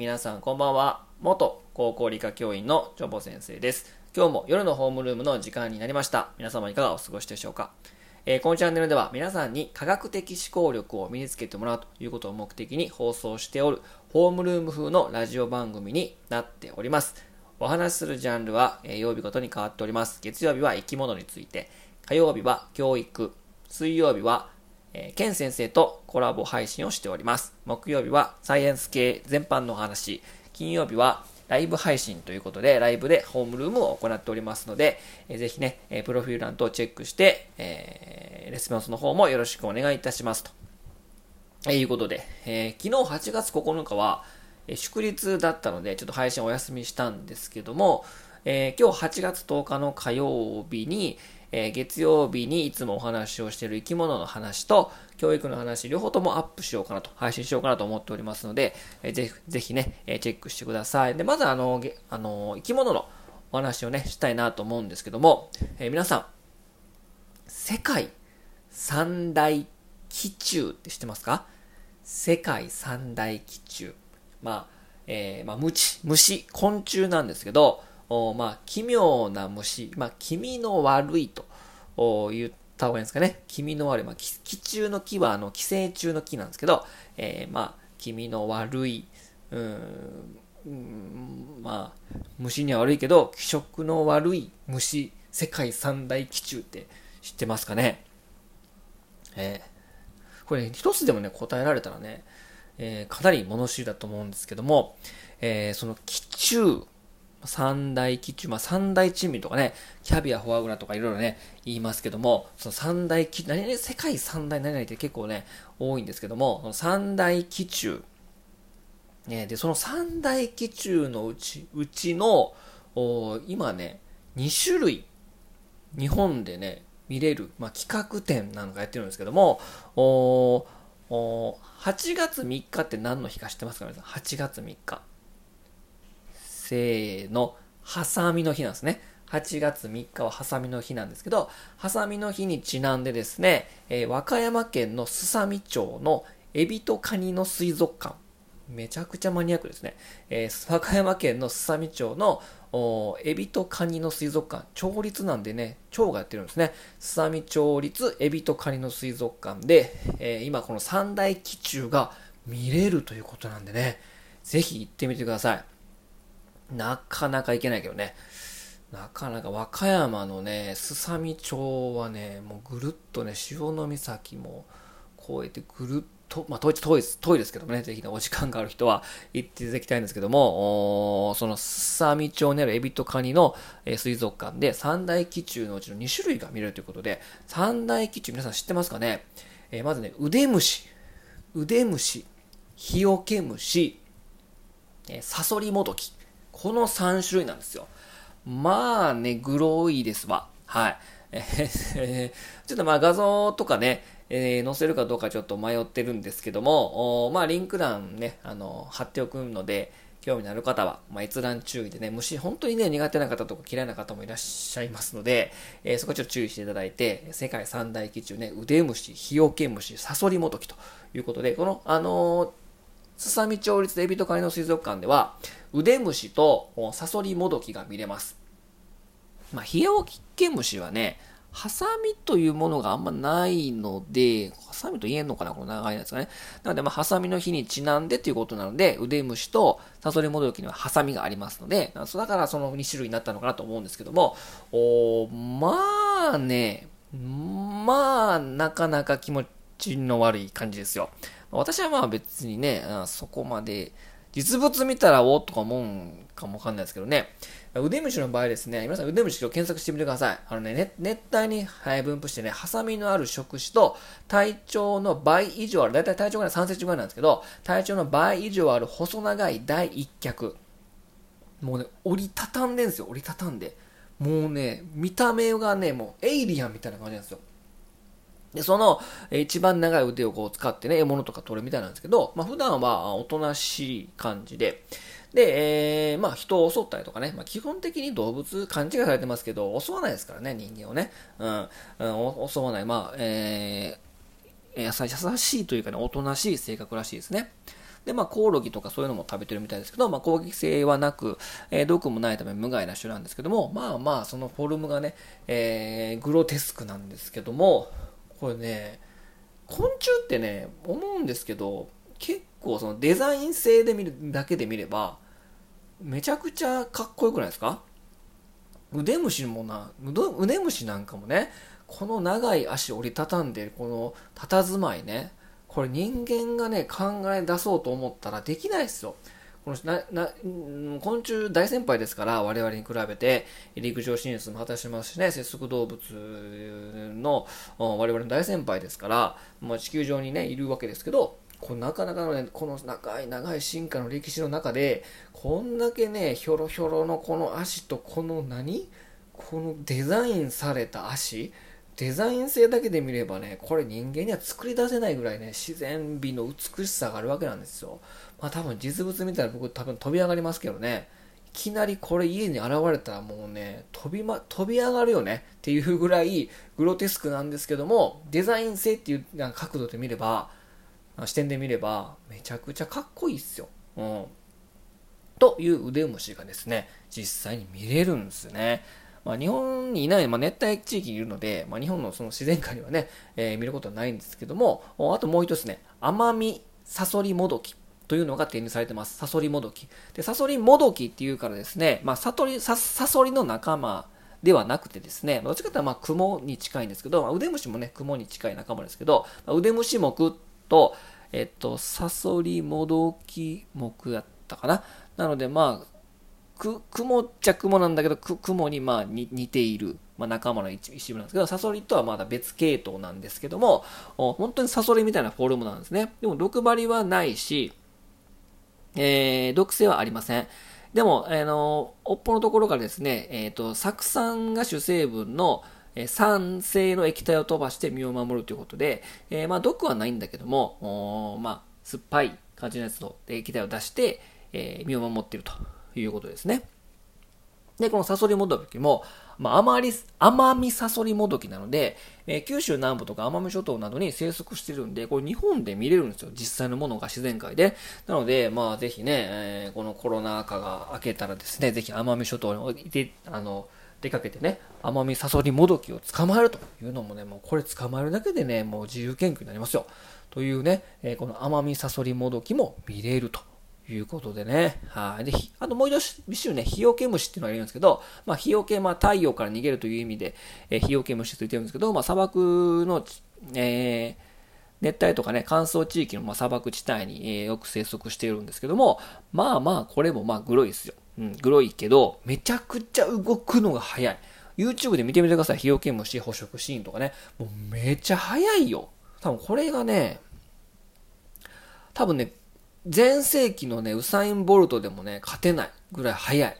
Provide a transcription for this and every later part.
皆さんこんばんは。元高校理科教員のジョボ先生です。今日も夜のホームルームの時間になりました。皆様いかがお過ごしでしょうかえー、このチャンネルでは皆さんに科学的思考力を身につけてもらうということを目的に放送しておるホームルーム風のラジオ番組になっております。お話しするジャンルは、えー、曜日ごとに変わっております。月曜日は生き物について、火曜日は教育、水曜日はえー、ケン先生とコラボ配信をしております。木曜日はサイエンス系全般の話、金曜日はライブ配信ということで、ライブでホームルームを行っておりますので、えー、ぜひね、え、プロフィール欄等をチェックして、えー、レスポンスの方もよろしくお願いいたしますと。え、いうことで、え、昨日8月9日は、え、祝日だったので、ちょっと配信お休みしたんですけども、え、今日8月10日の火曜日に、えー、月曜日にいつもお話をしている生き物の話と教育の話、両方ともアップしようかなと、配信しようかなと思っておりますので、えー、ぜひ、ぜひね、えー、チェックしてください。で、まずあの、あの、生き物のお話をね、したいなと思うんですけども、えー、皆さん、世界三大気中って知ってますか？世界三大気中。まあ、えー、まあ、虫、虫、昆虫なんですけど、まあ、奇妙な虫、まあ、気味の悪いと言った方がいいんですかね。気味の悪い。まあ、気中の木は、あの、寄生虫の木なんですけど、えー、まあ、気味の悪い、うん、うん、まあ、虫には悪いけど、気色の悪い虫、世界三大気中って知ってますかねえー、これ、ね、一つでもね、答えられたらね、えー、かなり物知りだと思うんですけども、えー、その気中、三大基中、まあ三大珍味とかね、キャビア、フォアグラとかいろいろね、言いますけども、その三大基、何々、世界三大何々って結構ね、多いんですけども、その三大基中、ね、で、その三大基中のうち、うちの、今ね、2種類、日本でね、見れる、まあ、企画展なんかやってるんですけども、おお8月3日って何の日か知ってますか皆さん ?8 月3日。せーの、ハサミの日なんですね。8月3日はハサミの日なんですけど、ハサミの日にちなんでですね、えー、和歌山県のすさみ町のエビとカニの水族館。めちゃくちゃマニアックですね。えー、和歌山県のすさみ町のエビとカニの水族館。町立なんでね、町がやってるんですね。すさみ町立エビとカニの水族館で、えー、今この三大気中が見れるということなんでね、ぜひ行ってみてください。なかなか行けないけどね。なかなか和歌山のね、すさみ町はね、もうぐるっとね、潮岬も越えてぐるっと、まあ遠い遠いです、遠いですけどもね、ぜひね、お時間がある人は行っていただきたいんですけども、そのすさみ町にあるエビとカニの、え、水族館で三大気中のうちの2種類が見れるということで、三大気中皆さん知ってますかね、えー、まずね、腕虫、腕虫、日よけ虫、えー、サソリモドキ、この3種類なんですよ。まあね、グロいですわ。はい。えちょっとまあ画像とかね、えー、載せるかどうかちょっと迷ってるんですけども、まあリンク欄ね、あの、貼っておくので、興味のある方は、まあ、閲覧注意でね、虫、本当にね、苦手な方とか嫌いな方もいらっしゃいますので、えー、そこちょっと注意していただいて、世界三大気中ね、腕虫、日よけ虫、サソリモトキということで、この、あのーすさみ町立エビとカニの水族館では、腕虫とサソリモドキが見れます。まあ、ヒヤオキケムシはね、ハサミというものがあんまないので、ハサミと言えんのかなこの長いやつがね。なので、まあ、ハサミの日にちなんでということなので、腕虫とサソリモドキにはハサミがありますので、だからその2種類になったのかなと思うんですけども、おまあね、まあ、なかなか気持ちの悪い感じですよ。私はまあ別にね、そこまで、実物見たらおとか思うんかもわかんないですけどね。腕虫の場合ですね、皆さん腕虫を検索してみてください。あのね、熱帯に分布してね、ハサミのある触手と体長の倍以上ある、だいたい体長が3センチぐらいなんですけど、体長の倍以上ある細長い第一脚。もうね、折りたたんでんですよ、折りたたんで。もうね、見た目がね、もうエイリアンみたいな感じなんですよ。で、その、一番長い腕をこう使ってね、獲物とか取るみたいなんですけど、まあ普段はおとなしい感じで、で、えー、まあ人を襲ったりとかね、まあ基本的に動物勘違いされてますけど、襲わないですからね、人間をね。うん、うん、襲わない。まあ、えー、優しいというかね、おとなしい性格らしいですね。で、まあ、コオロギとかそういうのも食べてるみたいですけど、まあ、攻撃性はなく、えー、毒もないため無害な種なんですけども、まあまあ、そのフォルムがね、えー、グロテスクなんですけども、これね、昆虫ってね、思うんですけど、結構そのデザイン性で見るだけで見れば、めちゃくちゃかっこよくないですか？腕虫もな、腕虫なんかもね、この長い足折りたたんで、この佇まいね、これ人間がね、考え出そうと思ったらできないですよ。このなな昆虫大先輩ですから、我々に比べて、陸上進出も果たしますしね、節足動物の我々の大先輩ですから、まあ、地球上にね、いるわけですけど、こなかなかのね、この長い長い進化の歴史の中で、こんだけね、ひょろひょろのこの足とこの何？このデザインされた足デザイン性だけで見ればね、これ人間には作り出せないぐらいね、自然美の美しさがあるわけなんですよ。まあ多分実物見たら僕多分飛び上がりますけどね、いきなりこれ家に現れたらもうね、飛びま、飛び上がるよねっていうぐらいグロテスクなんですけども、デザイン性っていう角度で見れば、視点で見れば、めちゃくちゃかっこいいっすよ。うん。という腕虫がですね、実際に見れるんですね。まあ、日本にいない、まあ、熱帯地域にいるので、まあ、日本のその自然界にはね、えー、見ることはないんですけども、あともう一つね、アマミサソリモドキというのが展示されてます。サソリモドキ。で、サソリモドキっていうからですね、まあ、サトリササソリの仲間ではなくてですね、どっちかというとまあ雲に近いんですけど、まあ、腕虫もね、雲に近い仲間ですけど、まあ、腕虫目と、えっと、サソリモドキ目やったかな。なので、まあ、く、雲っちゃ雲なんだけど、く雲にまあ似ている、まあ、仲間の一部なんですけど、サソリとはまだ別系統なんですけども、本当にサソリみたいなフォルムなんですね。でも毒針はないし、えー、毒性はありません。でも、あの、尾っぽのところからですね、えっ、ー、と、酢酸が主成分の、酸性の液体を飛ばして身を守るということで、えー、まあ、毒はないんだけども、おまあ、酸っぱい感じのやつの液体を出して、えー、身を守っているということですね。で、このサソリモドキも、まあ、甘り、甘みサソリモドキなので、えー、九州南部とか奄美諸島などに生息してるんで、これ日本で見れるんですよ。実際のものが自然界で。なので、まあ、ぜひね、えー、このコロナ禍が明けたらですね、ぜひ奄美諸島にて、あの、出かけてね、奄美サソリモドキを捕まえるというのもね、もうこれ捕まえるだけでね、もう自由研究になりますよ。というね、えー、この奄美サソリモドキも見れるということでね。はい。で、あともう一種ね、日よけ虫っていうのがいるんですけど、まあ、日よけ、まあ、太陽から逃げるという意味で、えー、日よけ虫と言ってるんですけど、まあ、砂漠の、えー、熱帯とかね、乾燥地域の、まあ、砂漠地帯に、えー、よく生息しているんですけども、まあまあ、これもまあ、グロいですよ。うん、グロいけど、めちゃくちゃ動くのが早い。YouTube で見てみてください。日よけ虫捕食シーンとかね。もうめちゃ早いよ。多分これがね、多分ね、前世紀のね、ウサイン・ボルトでもね、勝てないぐらい速い。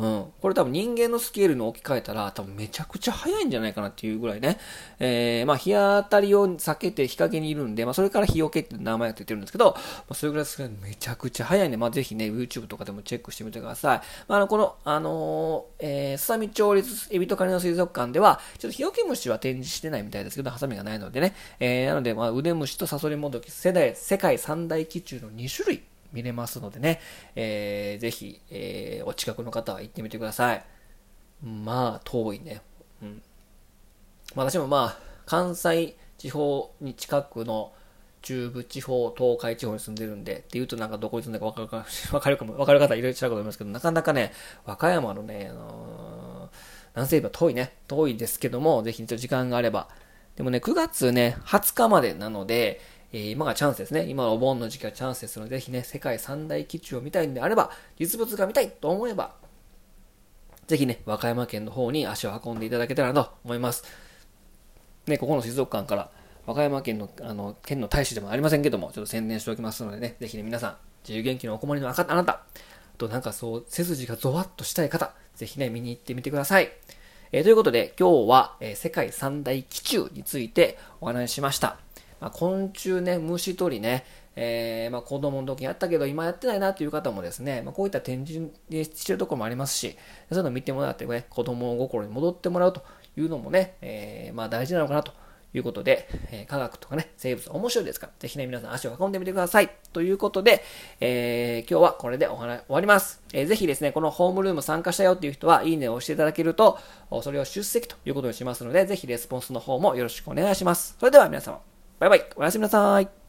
うん。これ多分人間のスケールに置き換えたら、多分めちゃくちゃ早いんじゃないかなっていうぐらいね。えー、まあ日当たりを避けて日陰にいるんで、まあそれから日よけって名前が言ってるんですけど、まあそれぐらいめちゃくちゃ早いんで、まあぜひね、YouTube とかでもチェックしてみてください。まああの、この、あのー、えー、スサミ町立エビとカニの水族館では、ちょっと日よけ虫は展示してないみたいですけど、ハサミがないのでね。えー、なので、まあ腕虫とサソリモドキ、世代、世界三大気中の2種類見れますのでね、えー、ぜひ、えー、お近くの方は行ってみてください。まあ、遠いね。うん。私もまあ、関西地方に近くの中部地方、東海地方に住んでるんで、って言うとなんかどこに住んでるかわかるか、わかるかも、わかる方いろいろ違うかと思いますけど、なかなかね、和歌山のね、あのー、南西部は遠いね、遠いですけども、ぜひ時間があれば。でもね、9月ね、20日までなので、えー、今がチャンスですね。今のお盆の時期はチャンスですので、ぜひね、世界三大基地を見たいんであれば、実物が見たいと思えば、ぜひね、和歌山県の方に足を運んでいただけたらなと思います。ね、ここの水族館から、和歌山県の、あの、県の大使でもありませんけども、ちょっと宣伝しておきますのでね、ぜひね、皆さん、自由元気のお困りのあなた、となんかそう、背筋がゾワッとしたい方、ぜひね、見に行ってみてください。えー、ということで、今日は、えー、世界三大気中についてお話ししました。まあ、昆虫ね、虫取りね、えー、まあ、子供の時やったけど今やってないなっていう方もですね、まあ、こういった展示してるところもありますし、そういうのを見てもらってね、子供心に戻ってもらうというのもね、えー、まあ大事なのかなということで、えー、科学とかね、生物面白いですから、ぜひね、皆さん足を運んでみてください。ということで、えー、今日はこれでお話終わります。えー、ぜひですね、このホームルーム参加したよっていう人は、いいねを押していただけると、それを出席ということにしますので、ぜひレスポンスの方もよろしくお願いします。それでは皆様、バイバイ、おやすみなさい。